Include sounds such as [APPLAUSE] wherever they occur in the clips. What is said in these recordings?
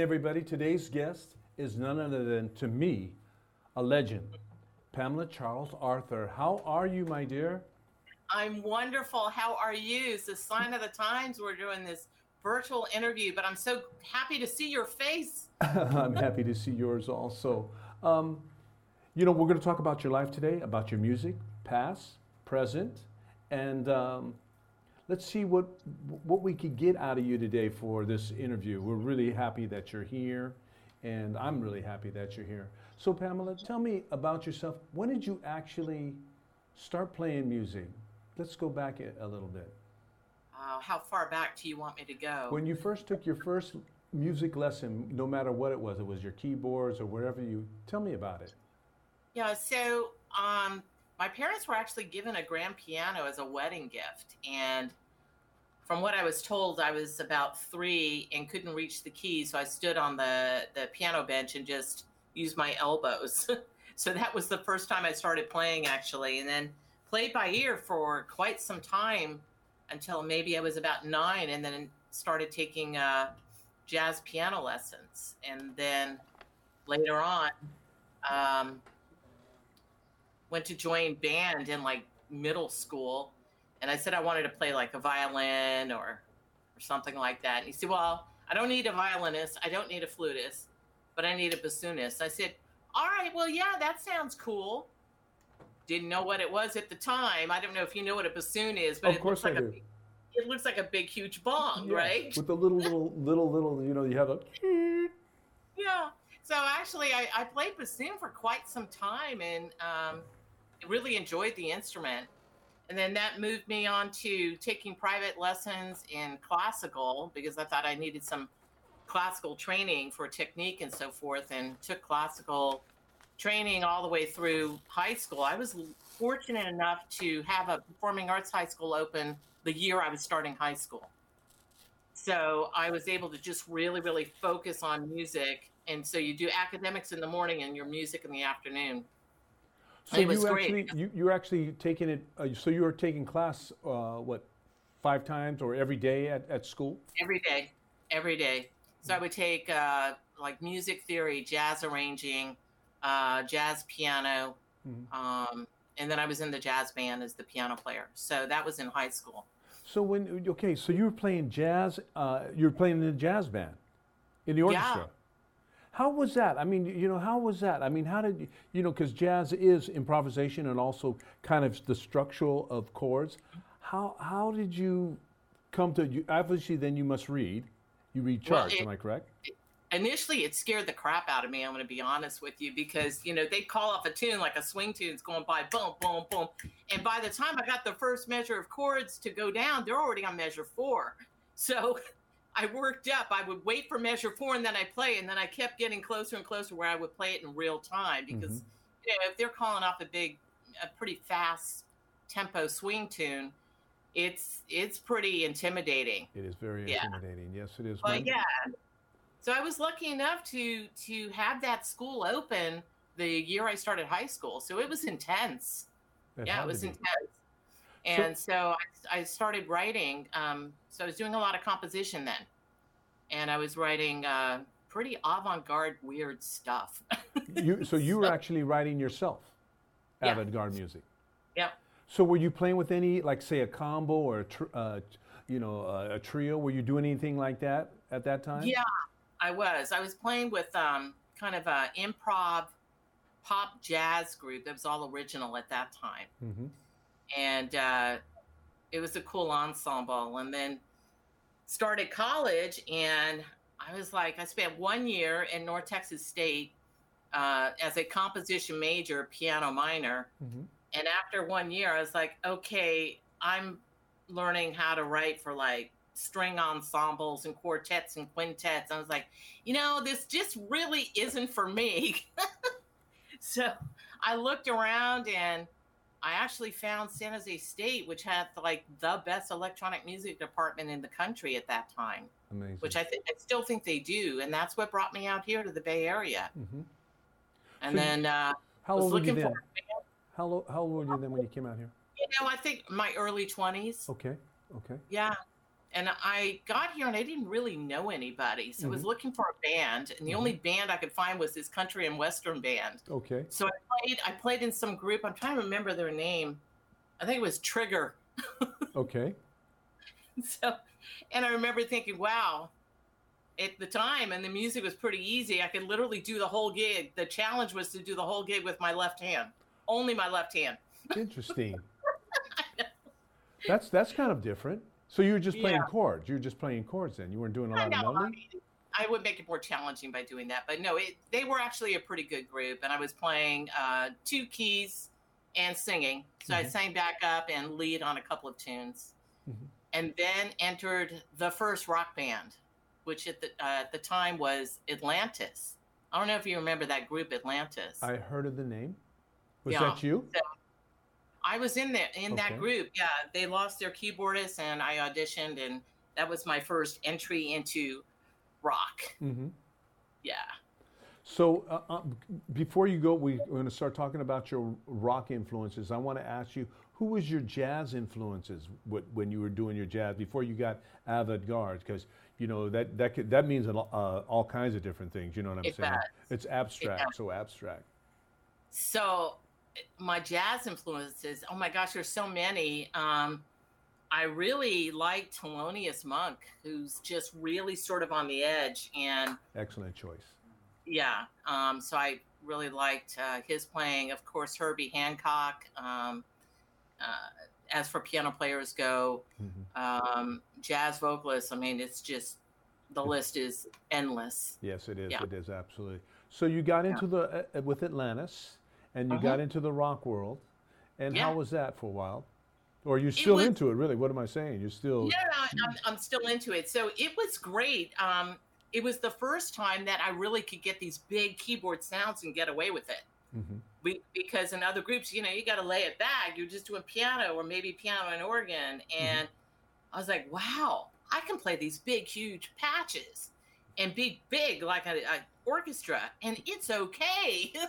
Everybody. Today's guest is none other than, to me, a legend, Pamela Charles Arthur. How are you, my dear? I'm wonderful. How are you? It's a sign of the times we're doing this virtual interview, but I'm so happy to see your face. [LAUGHS] I'm happy to see yours also. Um, you know, we're going to talk about your life today, about your music, past, present, and um, let's see what what we could get out of you today for this interview. We're really happy that you're here, and I'm really happy that you're here. So, Pamela, tell me about yourself. When did you actually start playing music? Let's go back a, a little bit. Uh, how far back do you want me to go? When you first took your first music lesson, no matter what it was, it was your keyboards or whatever you. Tell me about it. Yeah, so um, my parents were actually given a grand piano as a wedding gift, and from what I was told, I was about three and couldn't reach the keys, so I stood on the the piano bench and just used my elbows. [LAUGHS] so that was the first time I started playing, actually, and then played by ear for quite some time until maybe I was about nine, and then started taking uh, jazz piano lessons, and then later on. Um, went to join band in like middle school and I said I wanted to play like a violin or or something like that. And he said, Well, I don't need a violinist, I don't need a flutist, but I need a bassoonist. I said, All right, well, yeah, that sounds cool. Didn't know what it was at the time. I don't know if you know what a bassoon is, but of it course looks like I a do. big, it looks like a big, huge bong, Yeah, right? With the little, little, little, little, you know, you have a. [LAUGHS] Yeah. So actually, I, I played bassoon for quite some time and um, really enjoyed the instrument. And then that moved me on to taking private lessons in classical because I thought I needed some classical training for technique and so forth, and took classical training all the way through high school. I was fortunate enough to have a performing arts high school open the year I was starting high school. So I was able to just really, really focus on music. And so you do academics in the morning and your music in the afternoon. So It you great. actually, you, you're actually taking it. Uh, so you were taking class, uh, what, five times or every day at, at school? every day, every day. So I would take uh, like music theory, jazz arranging, uh, jazz piano, Mhm. um, and then I was in the jazz band as the piano player. So that was in high school. So when okay, so you were playing jazz. Uh, you were playing in the jazz band, in the orchestra. How was that? I mean, you know, how was that? I mean, how did you, you know, because jazz is improvisation and also kind of the structural of chords. How how did you come to? You, obviously, then you must read. You read Well, it- am I correct? Initially, it scared the crap out of me. I'm going to be honest with you because you know they call off a tune like a swing tune's going by, boom, boom, boom, and by the time I got the first measure of chords to go down, they're already on measure four. So I worked up. I would wait for measure four and then I play, and then I kept getting closer and closer where I would play it in real time mm-hmm. because you know if they're calling off a big, a pretty fast tempo swing tune, it's it's pretty intimidating. It is very Yeah. intimidating. Yes, it is. Well, When- yeah. So I was lucky enough to to have that school open the year I started high school. So it was intense. it yeah, it was intense. And so, I, I started writing. Um, so I was doing a lot of composition then, and I was writing uh, pretty avant-garde, weird stuff. [LAUGHS] you, so you were actually writing yourself Yeah. avant-garde music. Yeah. So were you playing with any, like say a combo or a tr- uh, you know a, a trio? Were you doing anything like that at that time? Yeah, I was. I was playing with um, kind of a improv pop jazz group that was all original at that time. hmm and uh, it was a cool ensemble. And then started college, and I was like, I spent one year in North Texas State uh, as a composition major, piano minor. hmm And after one year, I was like, okay, I'm learning how to write for like string ensembles and quartets and quintets. I was like, you know, this just really isn't for me. [LAUGHS] so I looked around and I actually found San Jose State, which had like the best electronic music department in the country at that time, Amazing. which I, th- I still think they do. And that's what brought me out here to the Bay Area. hmm And So then uh, How was old were you looking then? for, How, lo- how old were you then when you came out here? you know, I think my early 20s. Okay. Okay. Yeah. And I got here and I didn't really know anybody. So I was Mhm. looking for a band, and the only band I could find was this country and western band. Okay. So I played. I played in some group. I'm trying to remember their name. I think it was Trigger. Okay. [LAUGHS] So, and I remember thinking, wow. At the time, and the music was pretty easy. I could literally do the whole gig. The challenge was to do the whole gig with my left hand, only my left hand. Interesting. [LAUGHS] That's that's kind of different. So you were just playing Yeah. chords. You were just playing chords then. You weren't doing a lot of know, I melody. mean, I would make it more challenging by doing that, but no, it, they were actually a pretty good group, and I was playing uh, two keys and singing. So I Mhm. sang back up and lead on a couple of tunes, Mhm. and then entered the first rock band, which at the uh, at the time was Atlantis. I don't know if you remember that group, Atlantis. I heard of the name. Was Yeah. that you? I was in there in Okay. that group. Yeah, they lost their keyboardist, and I auditioned, and that was my first entry into rock. Mm-hmm. Yeah. So uh, uh, before you go, we, we're going to start talking about your rock influences. I want to ask you, who was your jazz influences when you were doing your jazz before you got avant-garde? Because you know that that could, that means uh, all kinds of different things. You know what I'm It saying? does. It's abstract, does. so abstract. So my jazz influences, oh my gosh, there's so many. Um, I really like Thelonious Monk, who's just really sort of on the edge. And Excellent choice. yeah, um, so I really liked uh, his playing. Of course, Herbie Hancock. Um, uh, as for piano players go, Mhm. um, jazz vocalists, I mean, it's just the list is endless. Yes, it is. Yeah. It is absolutely. So you got into the uh, with Atlantis, and you Mhm. got into the rock world, and how was that for a while? Or you're still was- into it, really? What am I saying? You're still. No, no, I- I'm, I'm still into it. So it was great. Um, it was the first time that I really could get these big keyboard sounds and get away with it. Mhm. We, because in other groups, you know, you got to lay it back. You're just doing piano or maybe piano and organ. And I was like, wow, I can play these big, huge patches and be big like an orchestra, and it's okay. [LAUGHS]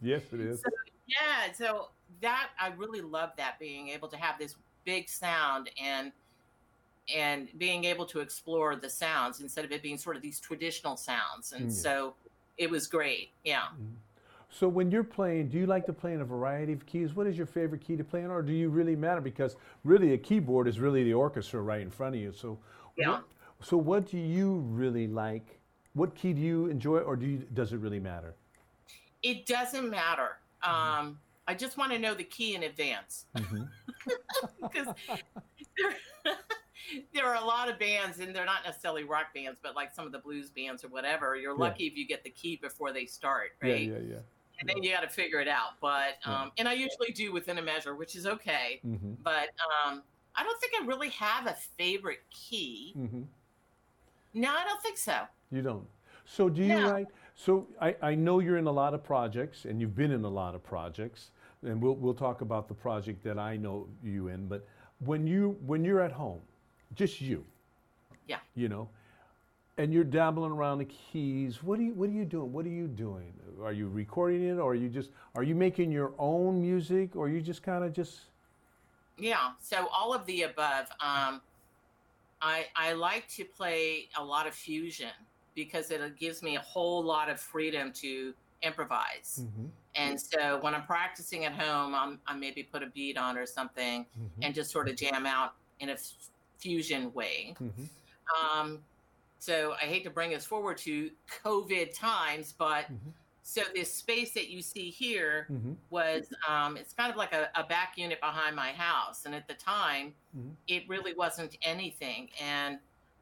Yes, it is. So, yeah, so that I really love that being able to have this big sound and and being able to explore the sounds instead of it being sort of these traditional sounds. And Mm. so it was great. Yeah. So when you're playing, do you like to play in a variety of keys? What is your favorite key to play in, or do you really matter? Because really, a keyboard is really the orchestra right in front of you. So, Yeah. what, so what do you really like? What key do you enjoy, or do you, does it really matter? It doesn't matter. Um, I just want to know the key in advance [LAUGHS] because there, [LAUGHS] there are a lot of bands, and they're not necessarily rock bands, but like some of the blues bands or whatever. You're Yeah. lucky if you get the key before they start, right? yeah, yeah. yeah. and then you got to figure it out. But Yeah. um, and I usually do within a measure, which is okay. hmm But um, I don't think I really have a favorite key. hmm No, I don't think so. You don't. So do you No. write? So I, I know you're in a lot of projects, and you've been in a lot of projects, and we'll we'll talk about the project that I know you in. But when you when you're at home, just you, Yeah. you know, and you're dabbling around the keys, what are you what are you doing? What are you doing? Are you recording it, or are you just are you making your own music, or you just kind of just Yeah. So all of the above. Um, I I like to play a lot of fusion because it gives me a whole lot of freedom to improvise. Mhm, And so when I'm practicing at home, I'm, I maybe put a beat on or something mhm, and just sort of jam out in a f- fusion way. mhm. Um, so I hate to bring us forward to COVID times, but Mhm. So this space that you see here Mhm. was um, it's kind of like a, a back unit behind my house, and at the time, Mhm. it really wasn't anything. And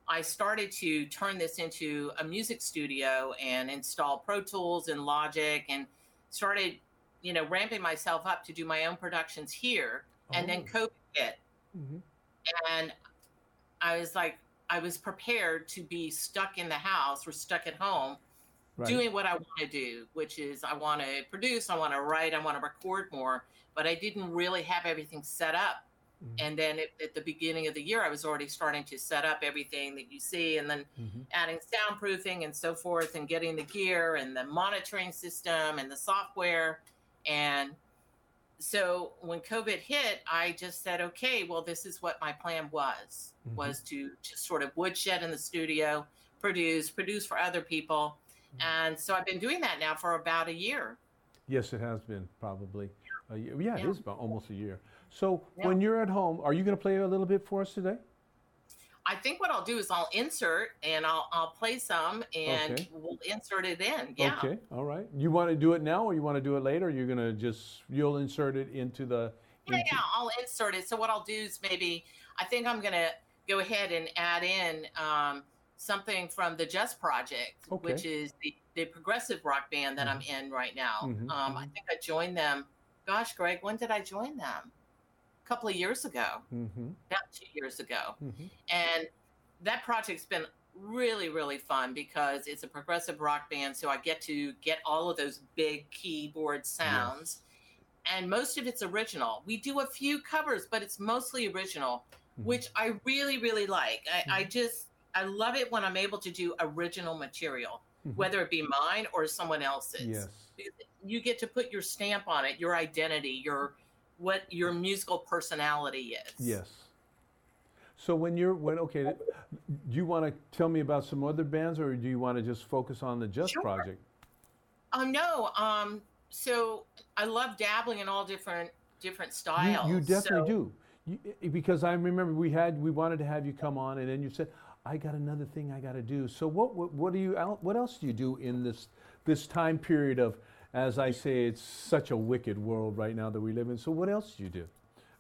I started to turn this into a music studio and install Pro Tools and Logic, and started, you know, ramping myself up to do my own productions here. And then Oh. COVID hit, Mhm. and I was like, I was prepared to be stuck in the house or stuck at home Right. doing what I want to do, which is I want to produce, I want to write, I want to record more, but I didn't really have everything set up. Mhm. And then at, at the beginning of the year, I was already starting to set up everything that you see, and then Mhm. adding soundproofing and so forth, and getting the gear and the monitoring system and the software. And so when COVID hit, I just said, okay, well, this is what my plan was, Mhm. was to just sort of woodshed in the studio, produce, produce for other people. Mhm. And so I've been doing that now for about a year. Yes, it has been probably. A year. Yeah, it Yeah. is about almost a year. So Yeah. when you're at home, are you going to play a little bit for us today? I think what I'll do is I'll insert and I'll I'll play some and Okay. we'll insert it in. Yeah. Okay, all right. You want to do it now, or you want to do it later? You're going to just you'll insert it into the. Yeah, into- yeah, I'll insert it. So what I'll do is maybe I think I'm gonna go ahead and add in um, something from the Just Project, which is the, the progressive rock band that I'm in right now. Mhm, Um, I mhm. think I joined them. Gosh, Greg, when did I join them? A couple of years ago, Mhm, about two years ago, mhm. and that project's been really really fun because it's a progressive rock band so i get to get all of those big keyboard sounds and most of it's original we do a few covers but it's mostly original Mhm. which i really really like I, I just i love it when i'm able to do original material Mhm. whether it be mine or someone else's Yes. You get to put your stamp on it your identity your what your musical personality is Yes. So when you're when okay, do you want to tell me about some other bands, or do you want to just focus on the Just Sure. Project? Oh no. Um. So I love dabbling in all different different styles. you definitely So- do. You, because I remember we had we wanted to have you come on, and then you said, "I got another thing I got to do." So what, what what do you what else do you do in this this time period of, as I say, it's such a wicked world right now that we live in. So what else do you do?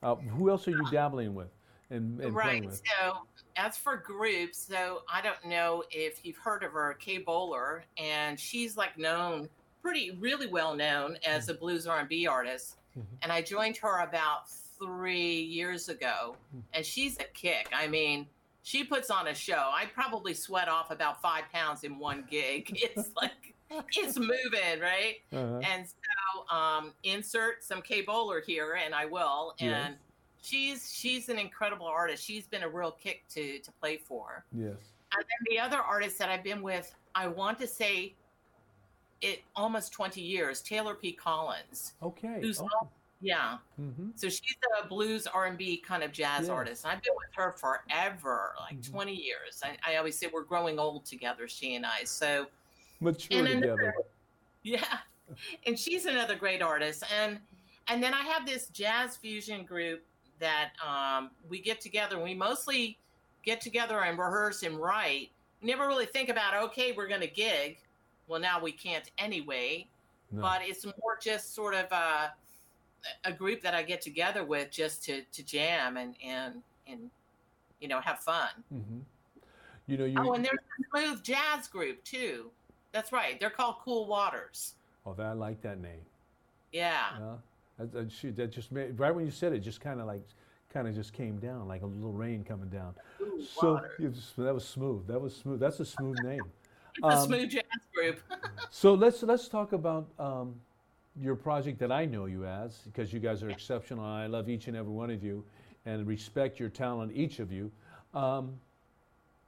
Uh, who else are you dabbling with and, and Right. So as for groups, so I don't know if you've heard of her, Kay Bowler, and she's like known, pretty really well known as a blues R and B artist. Mhm. And I joined her about three years ago, Mhm. and she's a kick. I mean. She puts on a show. I probably sweat off about five pounds in one gig. [LAUGHS] It's like it's moving, right? Uh-huh. And so um, insert some K Bowler here, and I will. Yes. And she's she's an incredible artist. She's been a real kick to to play for. Yes. And then the other artist that I've been with, I want to say, it almost twenty years. Taylor P. Collins. Okay. Who's okay. Yeah. hmm So she's a blues R and B kind of jazz Yes. artist. I've been with her forever, like Mhm. twenty years. I, I always say we're growing old together, she and I. So Mature another- together. [LAUGHS] Yeah. And she's another great artist. And and then I have this jazz fusion group that um, we get together. We mostly get together and rehearse and write. Never really think about, okay, we're going to gig. Well, now we can't anyway. No. But it's more just sort of a, a group that I get together with just to, to jam and, and, and, you know, have fun. hmm You know, you. Oh, and there's a smooth jazz group too. That's right. They're called Cool Waters. oh, that, I like that name. Yeah. Yeah. That, that, shoot, that just made right when you said it, just kind of like, kind of just came down like a little rain coming down. Cool So was- that was smooth. That was smooth. That's a smooth name. [LAUGHS] It's a Um, smooth jazz group. [LAUGHS] So let's let's talk about um, your project that I know you as, because you guys are exceptional. and I love each and every one of you, and respect your talent, each of you. Um,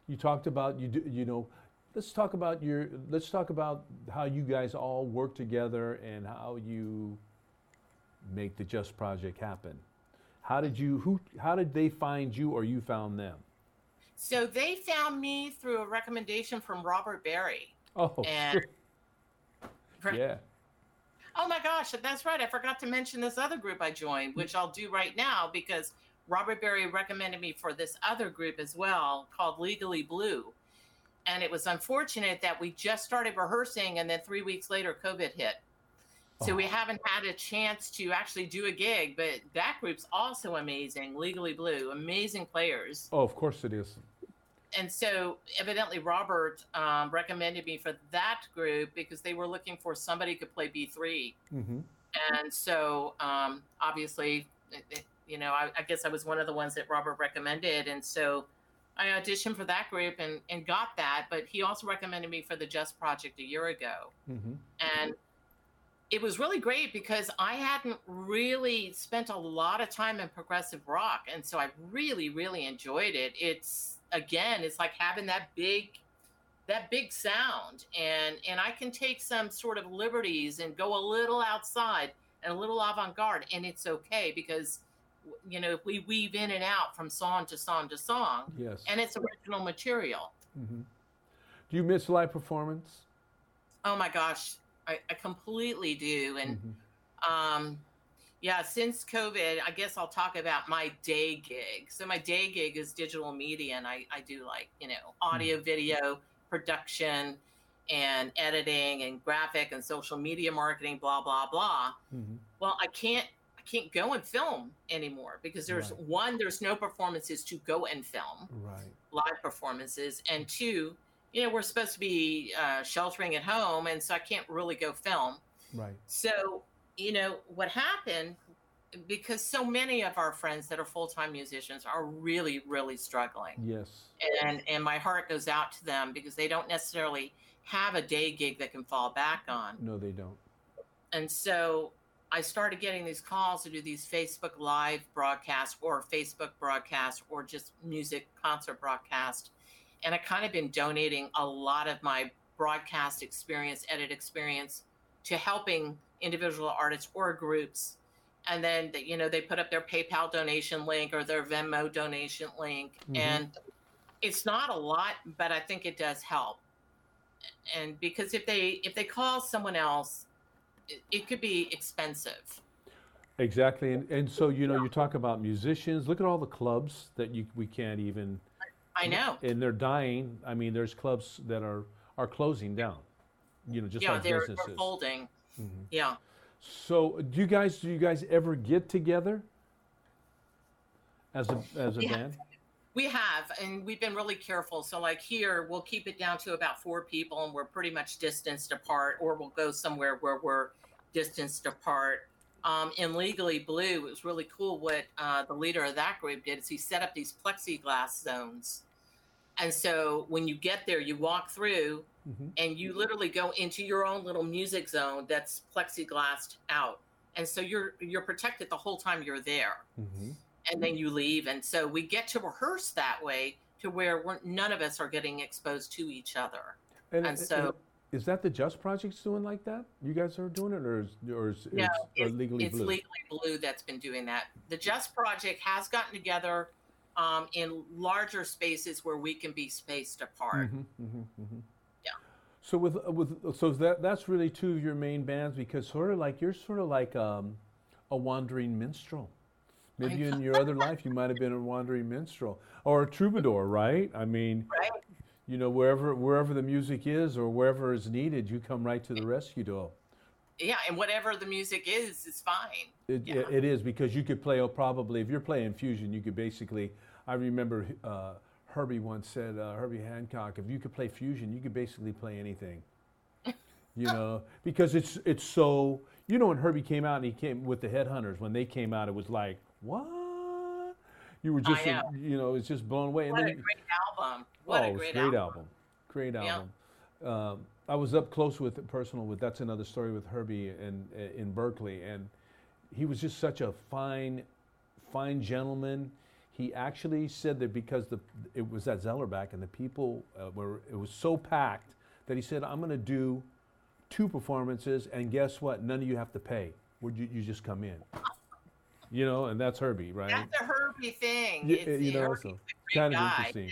you talked about you do, you know. Let's talk about your. Let's talk about how you guys all work together and how you make the Just Project happen. How did you who? How did they find you, or you found them? so they found me through a recommendation from Robert Berry. Oh, [LAUGHS] And yeah. Oh my gosh, that's right. I forgot to mention this other group I joined, mm. which I'll do right now because Robert Berry recommended me for this other group as well called Legally Blue. And it was unfortunate that we just started rehearsing and then three weeks later COVID hit. So we Oh. haven't had a chance to actually do a gig, but that group's also amazing. Legally Blue, amazing players. Oh, of course it is. And so evidently Robert um, recommended me for that group because they were looking for somebody who could play B3. hmm And so um, obviously, it- it- you know, I, I guess I was one of the ones that Robert recommended. And so I auditioned for that group and, and got that. But he also recommended me for the Just Project a year ago. hmm And it was really great because I hadn't really spent a lot of time in progressive rock. And so I really, really enjoyed it. It's again, it's like having that big that big sound and and I can take some sort of liberties and go a little outside and a little avant-garde and it's okay because you know we weave in and out from song to song to song Yes. and it's original material hmm Do you miss live performance? oh my gosh i, I completely do and Mhm. um yeah since covid i guess i'll talk about my day gig so my day gig is digital media and i, I do like you know audio video production and editing and graphic and social media marketing blah blah blah Mhm. well i can't i can't go and film anymore because there's Right. one there's no performances to go and film Right. live performances and two you know we're supposed to be uh, sheltering at home and so i can't really go film Right. so you know what happened because so many of our friends that are full-time musicians are really really struggling Yes. and and my heart goes out to them because they don't necessarily have a day gig that can fall back on No, they don't. and so I started getting these calls to do these Facebook live broadcasts or Facebook broadcasts or just music concert broadcast. And I kind of been donating a lot of my broadcast experience, edit experience to helping individual artists or groups. And then, you know, they put up their PayPal donation link or their Venmo donation link. Mhm. And it's not a lot, but I think it does help. And because if they if they call someone else, it, it could be expensive. Exactly. And, and so, you know, you talk about musicians. Look at all the clubs that you we can't even. I know. And they're dying. I mean, there's clubs that are are closing down. You know, just yeah, like they're, businesses. they're folding. Mhm. Yeah. So, do you guys do you guys ever get together as a as a band? We have, and we've been really careful. So, like here, we'll keep it down to about four people, and we're pretty much distanced apart, or we'll go somewhere where we're distanced apart. Um, in Legally Blue, it was really cool what uh, the leader of that group did is he set up these plexiglass zones. And so when you get there, you walk through Mhm. and you literally go into your own little music zone that's plexiglassed out. And so you're you're protected the whole time you're there Mhm. and then you leave. And so we get to rehearse that way to where we're, none of us are getting exposed to each other. And, And so- is that the Just Project's doing like that? You guys are doing it, or is, or is No, it's, uh, legally it's blue? Legally Blue that's been doing that. The Just Project has gotten together um, in larger spaces where we can be spaced apart. Mhm, mhm, mhm. Yeah. So with with so that that's really two of your main bands because sort of like you're sort of like um, a wandering minstrel. Maybe in your other life you might have been a wandering minstrel or a troubadour, right? I mean, Right? you know, wherever wherever the music is or wherever is needed, you come right to the rescue. Though Yeah, and whatever the music is, is fine. it, Yeah. it, is because you could play oh, probably if you're playing fusion, you could basically. I remember uh, Herbie once said, uh, Herbie Hancock, if you could play fusion, you could basically play anything. [LAUGHS] you know, because it's it's so. You know, when Herbie came out and he came with the Headhunters, when they came out, it was like what? You were just, know. you know, it's just blown away. And What a then- great album. What oh, a great, great album. album. Great Yeah. Um, I was up close with it, personal with that's another story with Herbie in in Berkeley, and he was just such a fine, fine gentleman. He actually said that because the it was at Zellerbach and the people uh, were it was so packed that he said I'm going to do two performances and guess what? None of you have to pay. Would you you just come in? [LAUGHS] You know, and that's Herbie, right? That's a Herbie thing. Yeah, It's- you know, Herbie's so kind of interesting.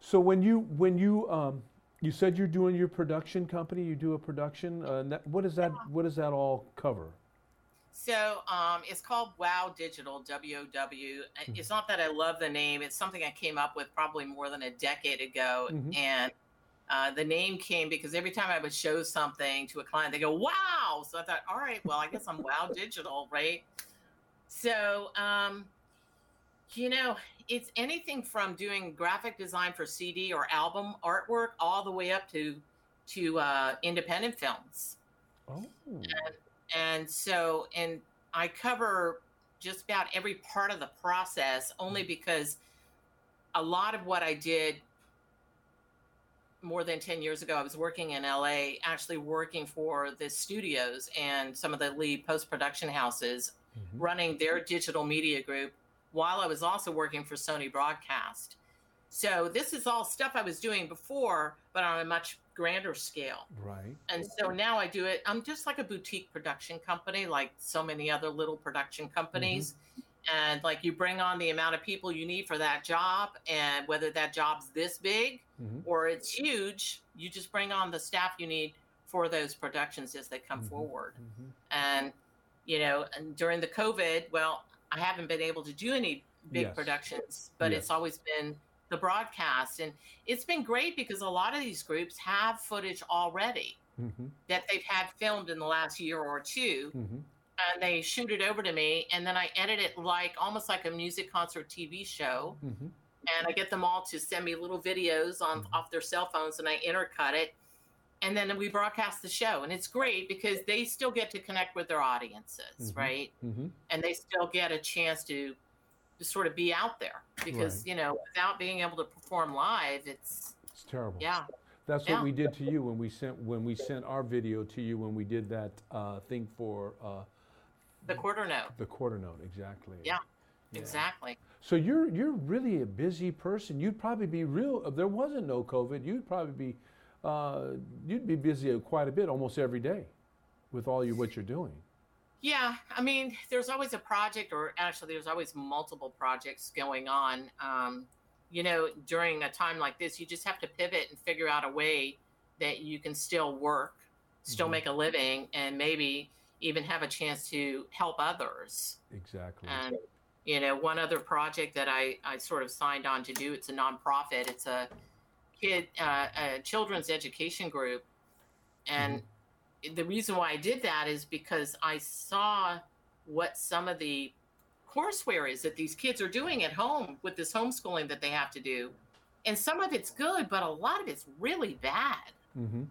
So when you when you um, you said you're doing your production company, you do a production. Uh, that, what does that what does that all cover? So um, it's called Wow Digital, W O W. Mm-hmm. It's not that I love the name. It's something I came up with probably more than a decade ago. Mhm. And uh, the name came because every time I would show something to a client, they go, wow. So I thought, all right, well, I guess I'm Wow Digital, right? So, um, you know, it's anything from doing graphic design for CD or album artwork all the way up to to uh, independent films. Oh, and so and i cover just about every part of the process only because a lot of what i did more than 10 years ago i was working in la actually working for the studios and some of the lead post-production houses Mhm. running their digital media group while i was also working for sony broadcast So this is all stuff I was doing before, but on a much grander scale. Right. And so now I do it. I'm just like a boutique production company, like so many other little production companies. And like you bring on the amount of people you need for that job, and whether that job's this big hmm or it's huge, you just bring on the staff you need for those productions as they come Mhm. forward. hmm And you know, and during the COVID, well, I haven't been able to do any big Yes. productions, but Yes. it's always been the broadcast, and it's been great because a lot of these groups have footage already hmm that they've had filmed in the last year or two, hmm and they shoot it over to me, and then I edit it like almost like a music concert TV show, hmm and I get them all to send me little videos on Mhm. off their cell phones, and I intercut it, and then we broadcast the show, and it's great because they still get to connect with their audiences, Mhm. right? hmm And they still get a chance to to sort of be out there because Right. you know without being able to perform live, it's It's terrible. yeah, That's Yeah. what we did to you when we sent when we sent our video to you when we did that uh, thing for uh, the quarter note, the quarter note. Exactly. Yeah. Yeah. exactly. So you're you're really a busy person. You'd probably be real. If there wasn't no COVID, you'd probably be uh, you'd be busy quite a bit, almost every day, with all you what you're doing. Yeah, I mean, there's always a project, or actually, there's always multiple projects going on. Um, you know, during a time like this, you just have to pivot and figure out a way that you can still work, still Mhm. make a living, and maybe even have a chance to help others. Exactly. And you know, one other project that I I sort of signed on to do. It's a nonprofit. It's a kid uh, a children's education group, and the reason why I did that is because I saw what some of the courseware is that these kids are doing at home with this homeschooling that they have to do, and some of it's good, but a lot of it's really bad. hmm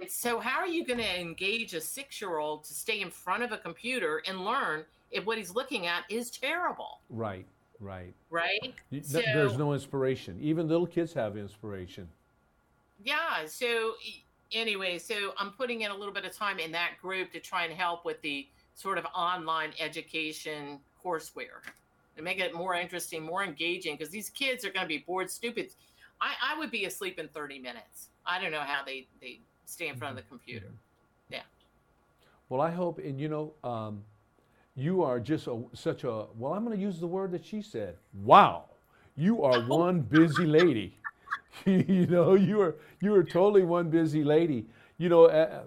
And so, how are you going to engage a six year old to stay in front of a computer and learn if what he's looking at is terrible? Right. Right. Right? You- th- there's no inspiration. Even little kids have inspiration. Yeah. So, anyway, so I'm putting in a little bit of time in that group to try and help with the sort of online education courseware and make it more interesting, more engaging because these kids are going to be bored stupid. I, I would be asleep in 30 minutes. I don't know how they, they stay in front of the computer. Yeah. Well, I hope, and you know, um, you are just a, such a. Well, I'm going to use the word that she said. Wow, you are one busy lady. [LAUGHS] you know, you are you are totally one busy lady. You know, uh,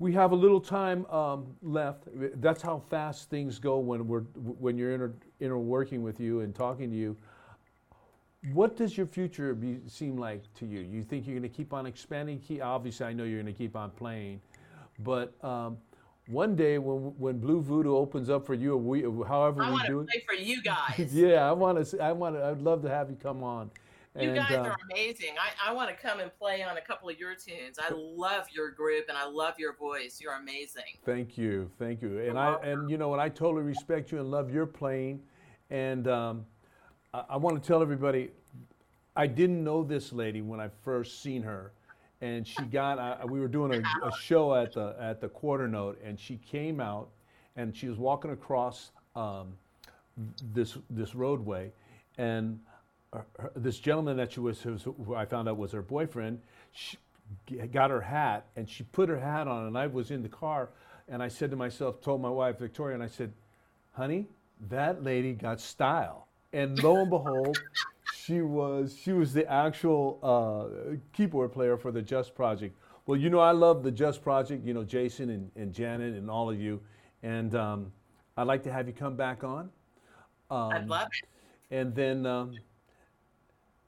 we have a little time um, left. That's how fast things go when we're when you're inter, inter working with you and talking to you. What does your future be, seem like to you? You think you're going to keep on expanding? Obviously, I know you're going to keep on playing, but um, one day when when Blue Voodoo opens up for you, or we, however I we want do to it, play for you [LAUGHS] guys. yeah, I want to. I want to. I'd love to have you come on. You And, guys uh, are amazing. I, I want to come and play on a couple of your tunes. I love your group and I love your voice. You're amazing. Thank you, thank you, and I and you know, and I totally respect you and love your playing, and um, I, I want to tell everybody, I didn't know this lady when I first seen her, and she [LAUGHS] got. I, we were doing a, a show at the at the Quarter Note, and she came out, and she was walking across um, this this roadway, and her, her- this gentleman that she was, was- who I found out was her boyfriend, she got her hat and she put her hat on, and I was in the car, and I said to myself, told my wife Victoria, and I said, "Honey, that lady got style." And lo and behold, she was she was the actual uh, keyboard player for the Just Project. Well, you know, I love the Just Project. You know, Jason and, and Janet and all of you, and um, I'd like to have you come back on. Um, I'd love it. and then um,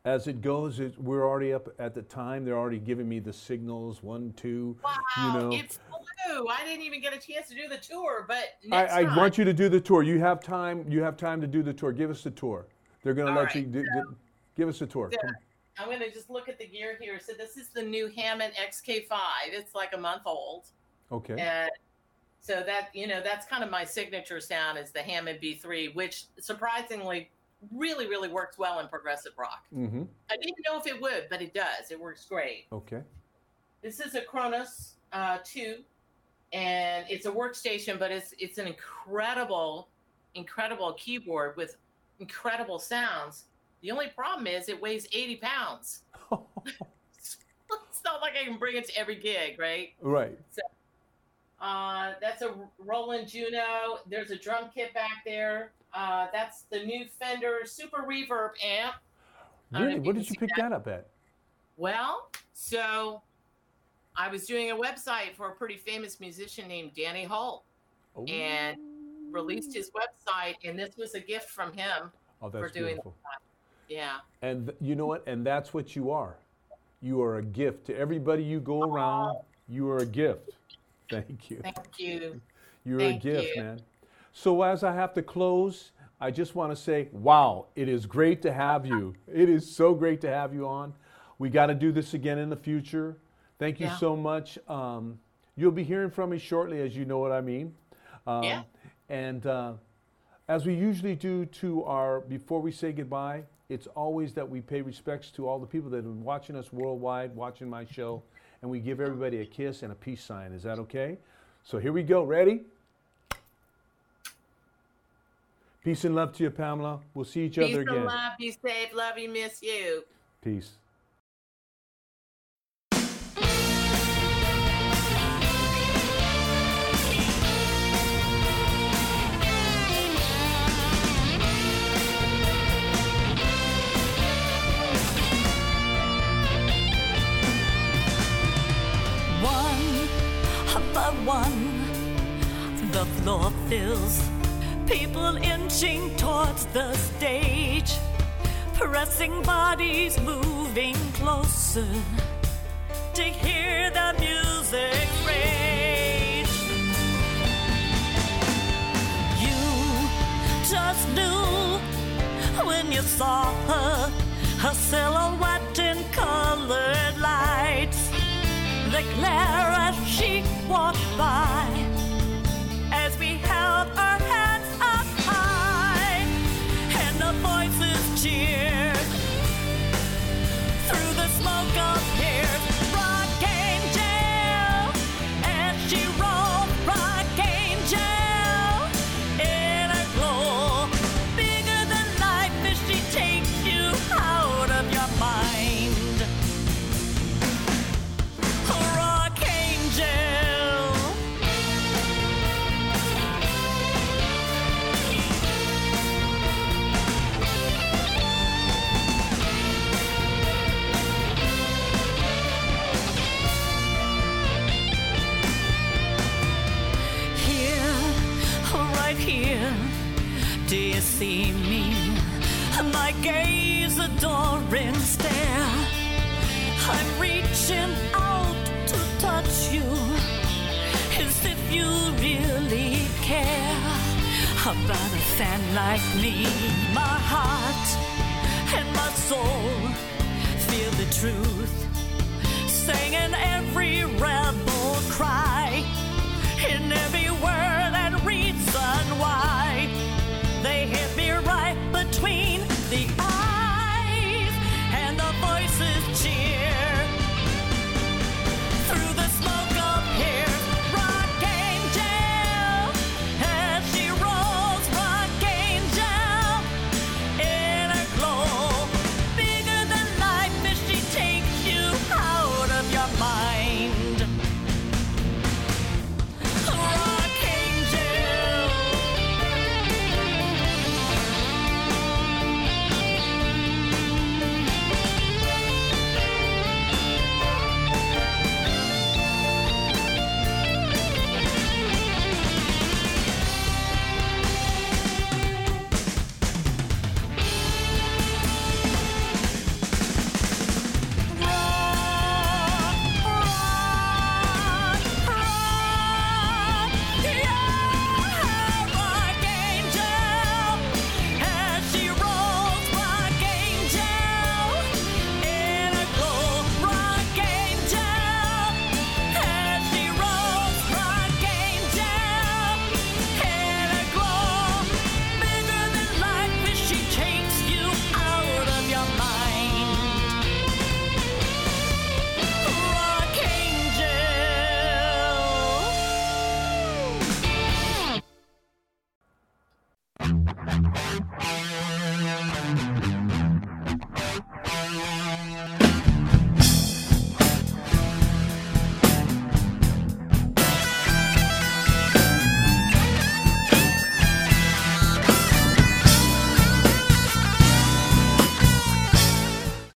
as it goes, it, we're already up at the time. They're already giving me the signals one, two. Wow, you know. it's blue. I didn't even get a chance to do the tour, but I, I want you to do the tour. You have time. You have time to do the tour. Give us the tour. They're going to let you do, give us a tour. so- I'm going to just look at the gear here. So this is the new Hammond XK5. It's like a month old. Okay. And so that, you know, that's kind of my signature sound is the Hammond B3, which surprisingly really, really works well in progressive rock. Mm-hmm. I didn't know if it would, but it does. It works great. Okay. This is a Kronos uh, 2, and it's a workstation, but it's it's an incredible, incredible keyboard with incredible sounds. The only problem is it weighs 80 pounds. [LAUGHS] [LAUGHS] it's not like I can bring it to every gig, right? right. Uh, that's a Roland Juno. There's a drum kit back there. Uh, that's the new Fender Super Reverb amp. I don't know Really? What did you pick that up at? Well, so I was doing a website for a pretty famous musician named Danny Holt Oh. and released his website, and this was a gift from him. Oh, that's doing beautiful. Yeah. And th- you know what? And that's what you are. You are a gift to everybody you go around. You are a gift. Thank you. Thank you. [LAUGHS] You're Thank a gift, you. man. So as I have to close, I just want to say, wow, it is great to have you. It is so great to have you on. We got to do this again in the future. Thank you Yeah. so much. Um, you'll be hearing from me shortly, as you know what I mean. Um, Yeah. And uh, as we usually do to our, before we say goodbye, it's always that we pay respects to all the people that have been watching us worldwide, watching my show, and we give everybody a kiss and a peace sign. Is that okay? So here we go. Ready? Peace and love to you, Pamela. We'll see each Peace other and again. love. Be safe. Love you. Miss you. Peace. One, the floor fills. People inching towards the stage, pressing bodies moving closer to hear the music rage. You just knew when you saw her, her silhouette in colored lights the glare as she walked by as we held our hands up high and the voices cheered